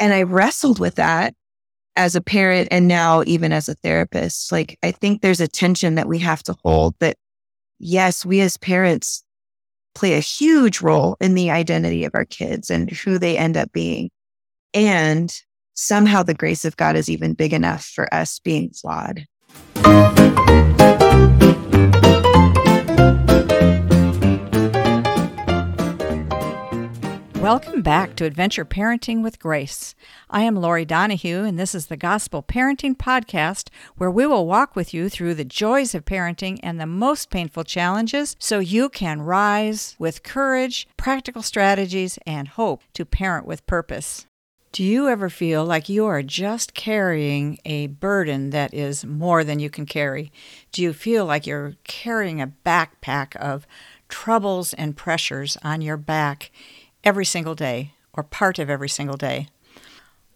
And I wrestled with that as a parent and now even as a therapist. Like, I think there's a tension that we have to hold that, yes, we as parents play a huge role in the identity of our kids and who they end up being. And somehow the grace of God is even big enough for us being flawed. Welcome back to Adventure Parenting with Grace. I am Laurie Donahue, and this is the Gospel Parenting Podcast, where we will walk with you through the joys of parenting and the most painful challenges so you can rise with courage, practical strategies, and hope to parent with purpose. Do you ever feel like you are just carrying a burden that is more than you can carry? Do you feel like you're carrying a backpack of troubles and pressures on your back? Every single day or part of every single day.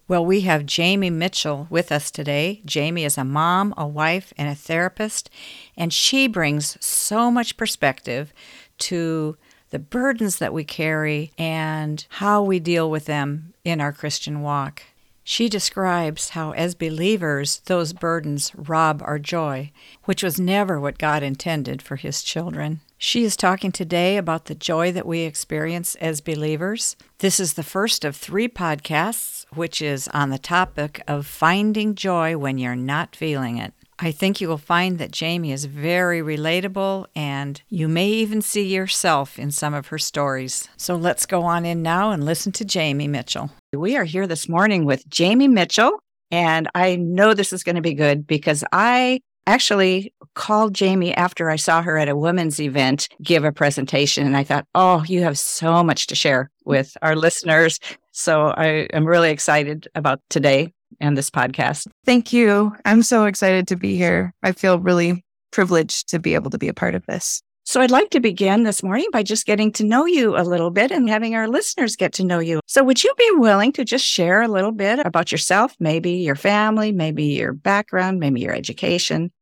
Well, we have Jaime Mitchell with us today. Jaime is a mom, a wife, and a therapist, and she brings so much perspective to the burdens that we carry and how we deal with them in our Christian walk. She describes how, as believers, those burdens rob our joy, which was never what God intended for His children. She is talking today about the joy that we experience as believers. This is the first of three podcasts, which is on the topic of finding joy when you're not feeling it. I think you will find that Jaime is very relatable and you may even see yourself in some of her stories. So let's go on in now and listen to Jaime Mitchell. We are here this morning with Jaime Mitchell, and I know this is going to be good because I actually called Jaime after I saw her at a women's event give a presentation. And I thought, oh, you have so much to share with our listeners. So I am really excited about today and this podcast. Thank you. I'm so excited to be here. I feel really privileged to be able to be a part of this. So I'd like to begin this morning by just getting to know you a little bit and having our listeners get to know you. So would you be willing to just share a little bit about yourself, maybe your family, maybe your background, maybe your education?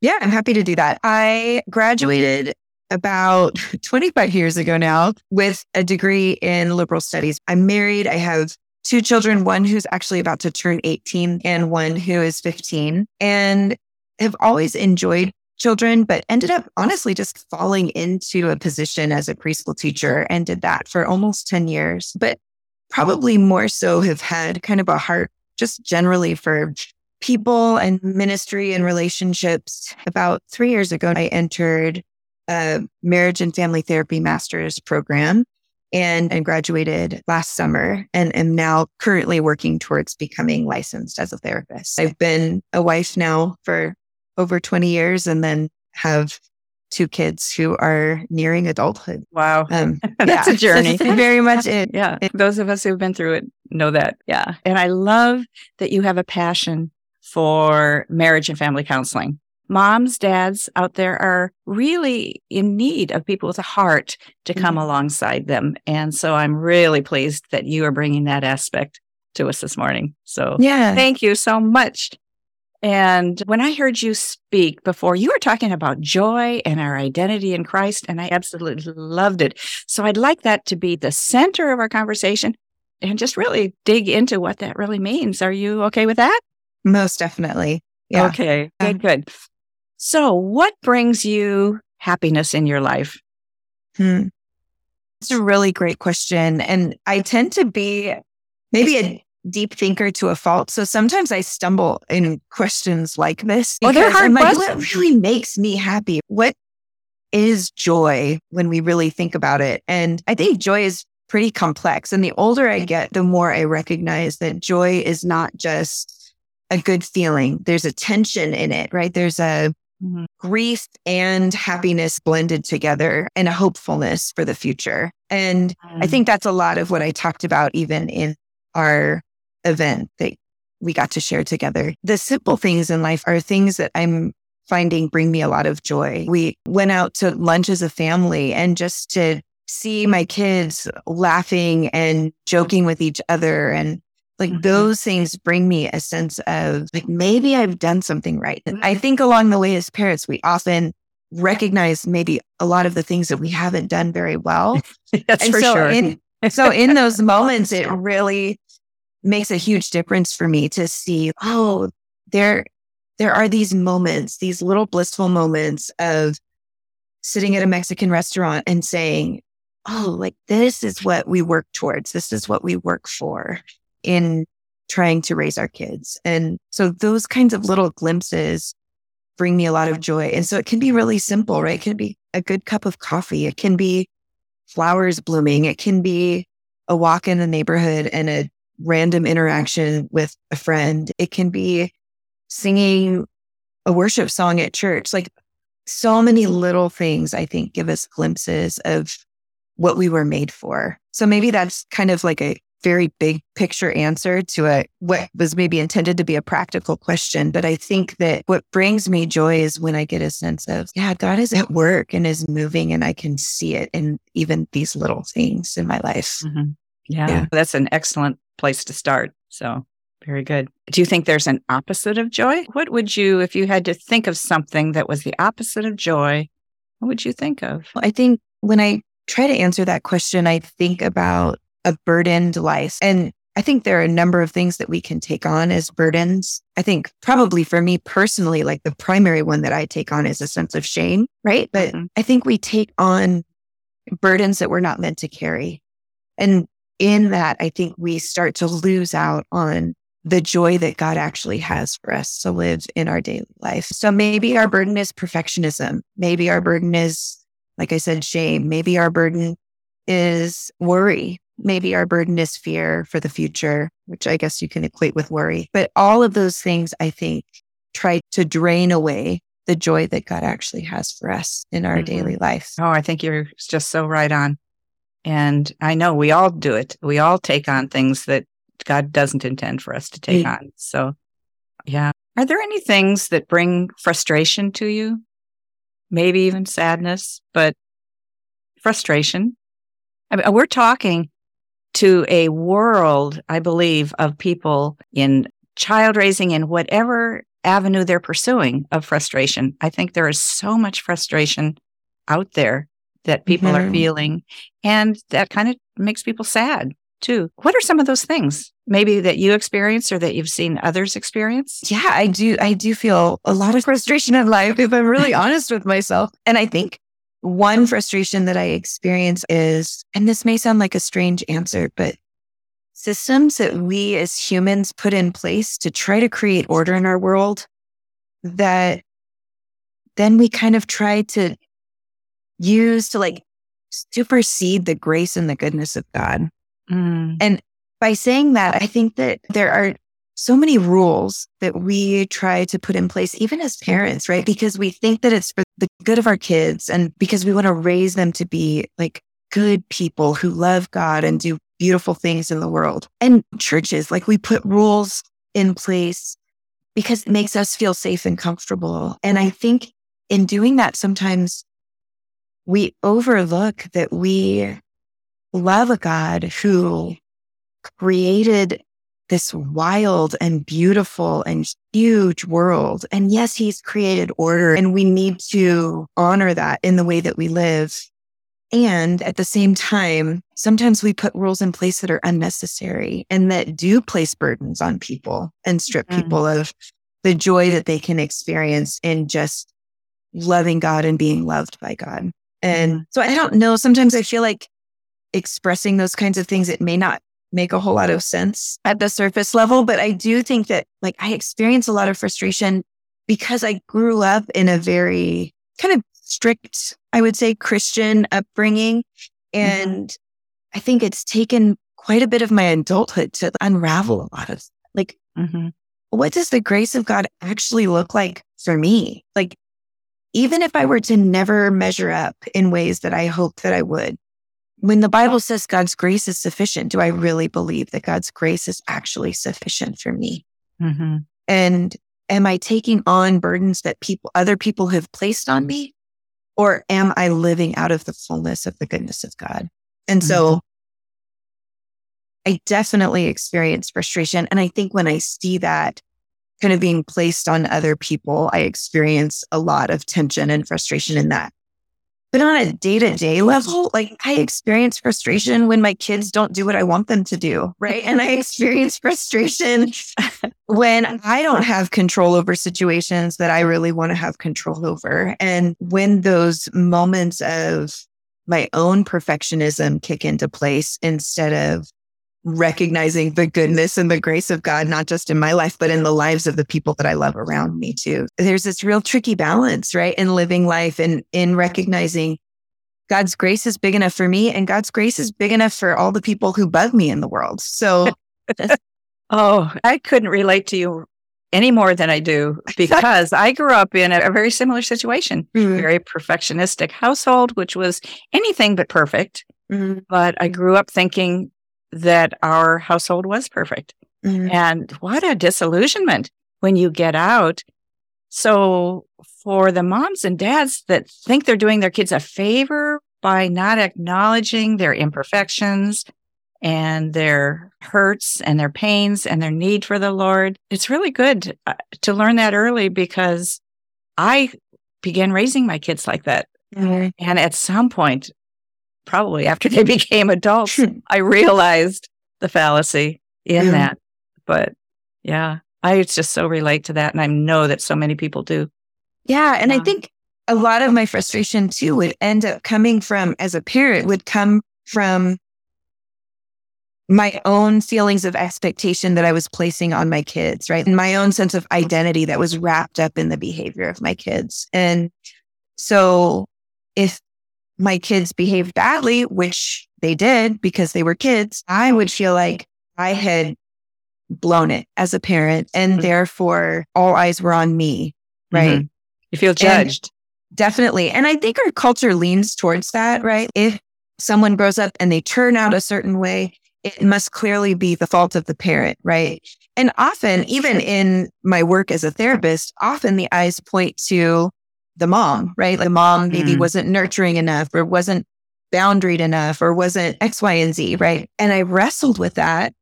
Yeah, I'm happy to do that. I graduated about 25 years ago now with a degree in liberal studies. I'm married. I have two children, one who's actually about to turn 18 and one who is 15 and have always enjoyed children, but ended up honestly just falling into a position as a preschool teacher and did that for almost 10 years. But probably more so have had kind of a heart just generally for people and ministry and relationships. About three years ago, I entered a marriage and family therapy master's program and, and graduated last summer and am now currently working towards becoming licensed as a therapist. I've been a wife now for over 20 years and then have two kids who are nearing adulthood. Wow. Um, That's yeah, a journey. very much it. Yeah. Those of us who've been through it know that. Yeah. And I love that you have a passion for marriage and family counseling moms, dads out there are really in need of people with a heart to come mm-hmm. alongside them. And so I'm really pleased that you are bringing that aspect to us this morning. So, yeah, thank you so much. And when I heard you speak before, you were talking about joy and our identity in Christ, and I absolutely loved it. So I'd like that to be the center of our conversation and just really dig into what that really means. Are you okay with that? Most definitely. Yeah. Okay. Good, good. So, what brings you happiness in your life? Hmm. It's a really great question. And I tend to be maybe a deep thinker to a fault. So sometimes I stumble in questions like this. Oh, they're hard I'm like, what really makes me happy? What is joy when we really think about it? And I think joy is pretty complex. And the older I get, the more I recognize that joy is not just a good feeling. There's a tension in it, right? There's a mm-hmm. grief and happiness blended together and a hopefulness for the future. And mm-hmm. I mm. think that's a lot of what I talked about even in our event that we got to share together. The simple things in life are things that I'm finding bring me a lot of joy. We went out to lunch as a family and just to see my kids laughing and joking with each other and like mm-hmm. those things bring me a sense of like maybe I've done something right. I mm-hmm. think along the way as parents, we often recognize maybe a lot of the things that we haven't done very well. That's and for so sure. In, so in those moments, it really makes a huge difference for me to see, oh, there, there are these moments, these little blissful moments of sitting at a Mexican restaurant and saying, oh, like this is what we work towards. This is what we work for in trying to raise our kids. And so those kinds of little glimpses bring me a lot of joy. And so it can be really simple, right? It can be a good cup of coffee. It can be flowers blooming. It can be a walk in the neighborhood and a random interaction with a friend. It can be singing a worship song at church. Like so many little things, I think, give us glimpses of what we were made for. So maybe that's kind of like a very big picture answer to a what was maybe intended to be a practical question but i think that what brings me joy is when i get a sense of yeah god is at work and is moving and i can see it in even these little things in my life mm-hmm. yeah. yeah that's an excellent place to start so very good. Do you think there's an opposite of joy? What would you, if you had to think of something that was the opposite of joy, what would you think of? I think when I try to answer that question, I think about a burdened life. And I think there are a number of things that we can take on as burdens. I think probably for me personally, like the primary one that I take on is a sense of shame, right? But mm-hmm. I think we take on burdens that we're not meant to carry. And in that, I think we start to lose out on the joy that God actually has for us to live in our daily life. So maybe our burden is perfectionism. Maybe our burden is, like I said, shame. Maybe our burden is worry. Maybe our burden is fear for the future, which I guess you can equate with worry. But all of those things, I think, try to drain away the joy that God actually has for us in our mm-hmm. daily life. Oh, I think you're just so right on. And I know we all do it. We all take on things that God doesn't intend for us to take on. So, yeah. Are there any things that bring frustration to you? Maybe even sadness, but frustration. I mean, we're talking to a world, I believe, of people in child raising in whatever avenue they're pursuing of frustration. I think there is so much frustration out there that people mm-hmm. are feeling, and that kind of makes people sad too. What are some of those things maybe that you experience or that you've seen others experience? Yeah, I do. I do feel a lot of frustration in life if I'm really honest with myself. And I think one frustration that I experience is, and this may sound like a strange answer, but systems that we as humans put in place to try to create order in our world that then we kind of try to use to like supersede the grace and the goodness of God. Mm. And by saying that, I think that there are so many rules that we try to put in place, even as parents, right? Because we think that it's for the good of our kids and because we want to raise them to be like good people who love God and do beautiful things in the world. And churches, like we put rules in place because it makes us feel safe and comfortable. And I think in doing that, sometimes we overlook that we love a God who created this wild and beautiful and huge world. And yes, he's created order and we need to honor that in the way that we live. And at the same time, sometimes we put rules in place that are unnecessary and that do place burdens on people and strip mm. people of the joy that they can experience in just loving God and being loved by God. And mm. so I don't know. Sometimes I feel like expressing those kinds of things, it may not make a whole lot of sense at the surface level, but I do think that like I experience a lot of frustration because I grew up in a very kind of strict, I would say Christian upbringing. Mm-hmm. And mm-hmm. I think it's taken quite a bit of my adulthood to unravel a lot of like, mm-hmm. what does the grace of God actually look like for me? Like, even if I were to never measure up in ways that I hope that I would, when the Bible says God's grace is sufficient, do I really believe that God's grace is actually sufficient for me? Mm-hmm. And am I taking on burdens that people, other people have placed on me? Or am I living out of the fullness of the goodness of God? And mm-hmm. so I definitely experience frustration. And I think when I see that kind of being placed on other people, I experience a lot of tension and frustration in that. But on a day to day level, like I experience frustration when my kids don't do what I want them to do. Right. And I experience frustration when I don't have control over situations that I really want to have control over. And when those moments of my own perfectionism kick into place instead of recognizing the goodness and the grace of God, not just in my life, but in the lives of the people that I love around me too. There's this real tricky balance, right? In living life and in recognizing God's grace is big enough for me and God's grace is big enough for all the people who bug me in the world. So, oh, I couldn't relate to you any more than I do because I grew up in a, a very similar situation, mm-hmm. very perfectionistic household, which was anything but perfect. Mm-hmm. But I grew up thinking that our household was perfect. Mm-hmm. And what a disillusionment when you get out. So for the moms and dads that think they're doing their kids a favor by not acknowledging their imperfections and their hurts and their pains and their need for the Lord, it's really good uh, to learn that early because I began raising my kids like that. Mm-hmm. And at some point, probably after they became adults, hmm. I realized the fallacy in yeah. that. But yeah, I just so relate to that. And I know that so many people do. Yeah. And yeah. I think a lot of my frustration too would end up coming from, as a parent, would come from my own feelings of expectation that I was placing on my kids, right? And my own sense of identity that was wrapped up in the behavior of my kids. And so if my kids behaved badly, which they did because they were kids, I would feel like I had blown it as a parent and mm-hmm. therefore all eyes were on me, right? Mm-hmm. You feel judged. And definitely. And I think our culture leans towards that, right? If someone grows up and they turn out a certain way, it must clearly be the fault of the parent, right? And often, even in my work as a therapist, often the eyes point to the mom, right? The mom maybe mm. wasn't nurturing enough or wasn't boundaried enough or wasn't X, Y, and Z, right? And I wrestled with that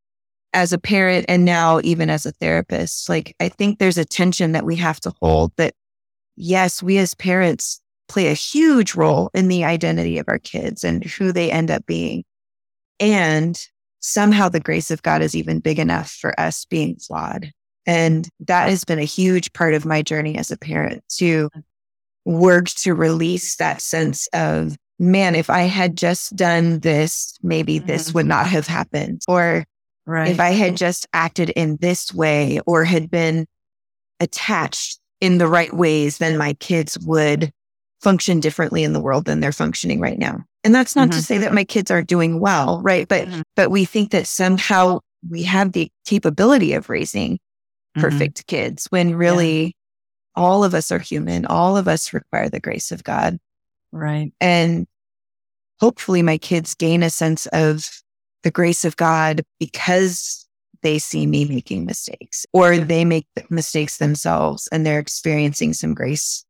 as a parent and now even as a therapist. Like, I think there's a tension that we have to hold that, yes, we as parents play a huge role in the identity of our kids and who they end up being. And somehow the grace of God is even big enough for us being flawed. And that has been a huge part of my journey as a parent to worked to release that sense of, man, if I had just done this, maybe mm-hmm. this would not have happened. Or right. if I had just acted in this way or had been attached in the right ways, then my kids would function differently in the world than they're functioning right now. And that's not mm-hmm. to say that my kids aren't doing well, right? But mm-hmm. but we think that somehow we have the capability of raising mm-hmm. perfect kids when really all of us are human. All of us require the grace of God. Right. And hopefully my kids gain a sense of the grace of God because they see me making mistakes or they make mistakes themselves and they're experiencing some grace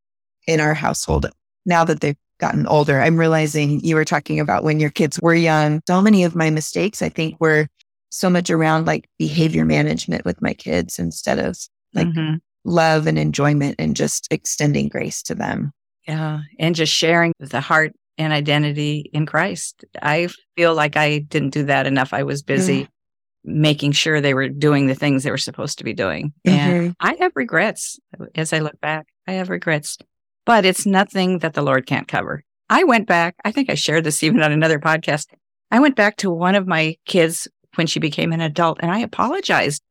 in our household. Now that they've gotten older, I'm realizing you were talking about when your kids were young. So many of my mistakes, I think, were so much around like behavior management with my kids instead of like mm-hmm love and enjoyment and just extending grace to them. Yeah. And just sharing the heart and identity in Christ. I feel like I didn't do that enough. I was busy mm-hmm. making sure they were doing the things they were supposed to be doing. Mm-hmm. And I have regrets as I look back. I have regrets, but it's nothing that the Lord can't cover. I went back. I think I shared this even on another podcast. I went back to one of my kids when she became an adult and I apologized.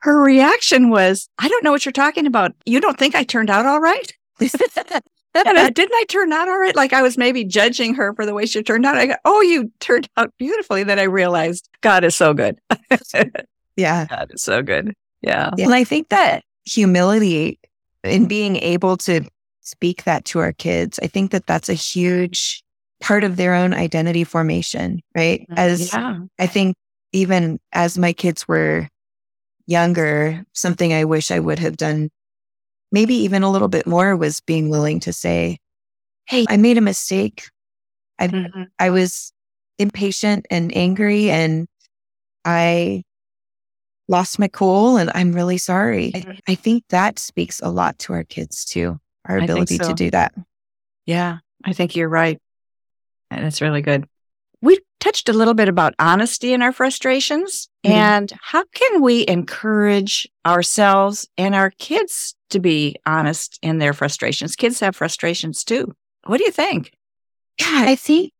Her reaction was, I don't know what you're talking about. You don't think I turned out all right? and I, didn't I turn out all right? Like I was maybe judging her for the way she turned out. I go, oh, you turned out beautifully. Then I realized God is so good. yeah. God is so good. Yeah. yeah. And I think that humility in being able to speak that to our kids, I think that that's a huge part of their own identity formation, right? Mm, as yeah. I think even as my kids were younger, something I wish I would have done maybe even a little bit more was being willing to say, Hey, I made a mistake. I, mm-hmm. I was impatient and angry and I lost my cool and I'm really sorry. Mm-hmm. I, I, think that speaks a lot to our kids too, our ability so. to do that. Yeah. I think you're right. And it's really good. We touched a little bit about honesty in our frustrations mm-hmm. and how can we encourage ourselves and our kids to be honest in their frustrations? Kids have frustrations too. What do you think? Yeah, I think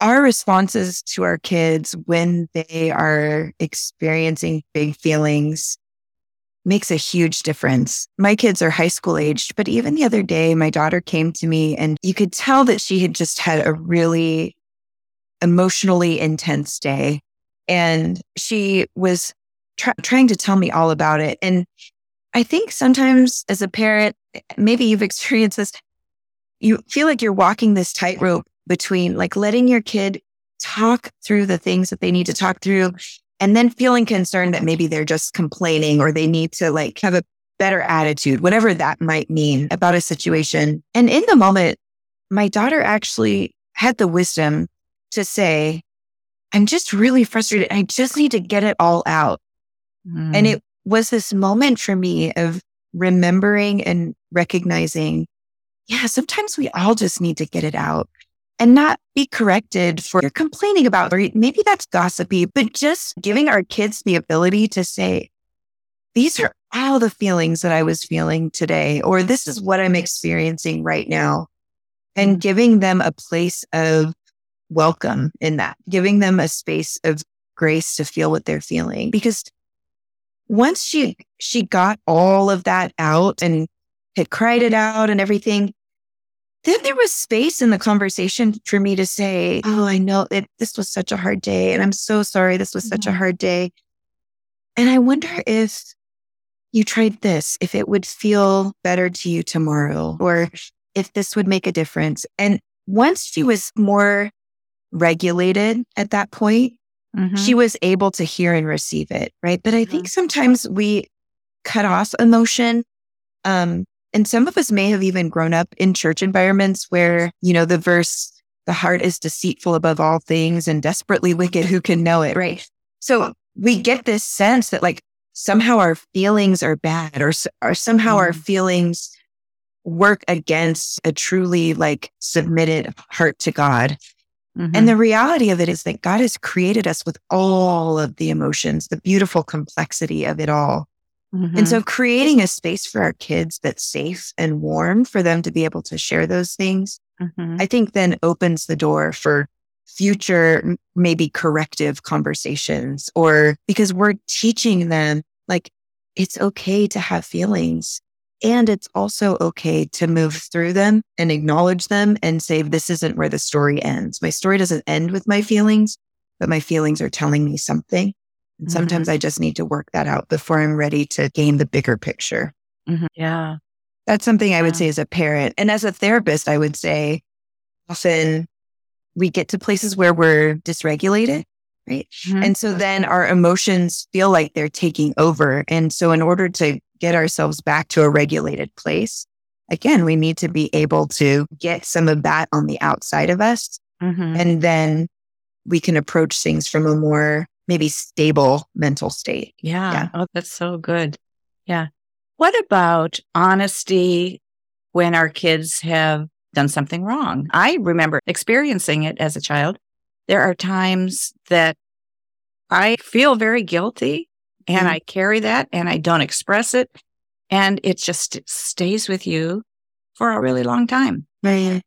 our responses to our kids when they are experiencing big feelings makes a huge difference. My kids are high school aged, but even the other day, my daughter came to me and you could tell that she had just had a really emotionally intense day. And she was tr- trying to tell me all about it. And I think sometimes as a parent, maybe you've experienced this, you feel like you're walking this tightrope between like letting your kid talk through the things that they need to talk through and then feeling concerned that maybe they're just complaining or they need to like have a better attitude, whatever that might mean about a situation. And in the moment, my daughter actually had the wisdom to say, I'm just really frustrated. I just need to get it all out. Mm. And it was this moment for me of remembering and recognizing, yeah, sometimes we all just need to get it out and not be corrected for complaining about, or maybe that's gossipy, but just giving our kids the ability to say, these are all the feelings that I was feeling today, or this is what I'm experiencing right now. And mm. giving them a place of welcome in that, giving them a space of grace to feel what they're feeling. Because once she, she got all of that out and had cried it out and everything, then there was space in the conversation for me to say, Oh, I know that this was such a hard day. And I'm so sorry. This was such a hard day. And I wonder if you tried this, if it would feel better to you tomorrow, or if this would make a difference. And once she was more regulated at that point, mm-hmm. she was able to hear and receive it. Right. But I mm-hmm. think sometimes we cut off emotion um, and some of us may have even grown up in church environments where, you know, the verse, the heart is deceitful above all things and desperately wicked. Who can know it? Right. So we get this sense that like somehow our feelings are bad or, or somehow mm. our mm-hmm. feelings work against a truly like submitted heart to God. Mm-hmm. And the reality of it is that God has created us with all of the emotions, the beautiful complexity of it all. Mm-hmm. And so creating a space for our kids that's safe and warm for them to be able to share those things, mm-hmm. I think then opens the door for future, maybe corrective conversations or because we're teaching them like it's okay to have feelings and it's also okay to move through them and acknowledge them and say, this isn't where the story ends. My story doesn't end with my feelings, but my feelings are telling me something. And mm-hmm. sometimes I just need to work that out before I'm ready to gain the bigger picture. Mm-hmm. Yeah. That's something I would say as a parent. And as a therapist, I would say often we get to places where we're dysregulated, right? Mm-hmm. And so then our emotions feel like they're taking over. And so in order to get ourselves back to a regulated place, again, we need to be able to get some of that on the outside of us. Mm-hmm. And then we can approach things from a more maybe stable mental state. Yeah. yeah. Oh, that's so good. Yeah. What about honesty when our kids have done something wrong? I remember experiencing it as a child. There are times that I feel very guilty and mm-hmm. I carry that and I don't express it. And it just stays with you for a really long time. Right.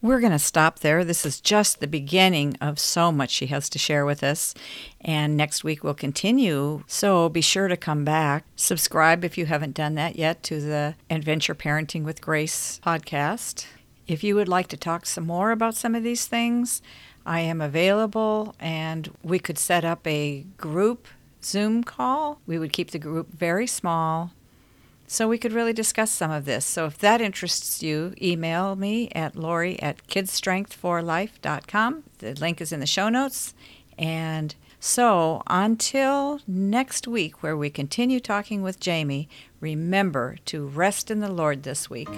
We're going to stop there. This is just the beginning of so much she has to share with us. And next week we'll continue. So be sure to come back. Subscribe if you haven't done that yet to the Adventure Parenting with Grace podcast. If you would like to talk some more about some of these things, I am available and we could set up a group Zoom call. We would keep the group very small so we could really discuss some of this. So if that interests you, email me at laurie at kidstrengthforlife.com. The link is in the show notes. And so until next week, where we continue talking with Jaime, remember to rest in the Lord this week.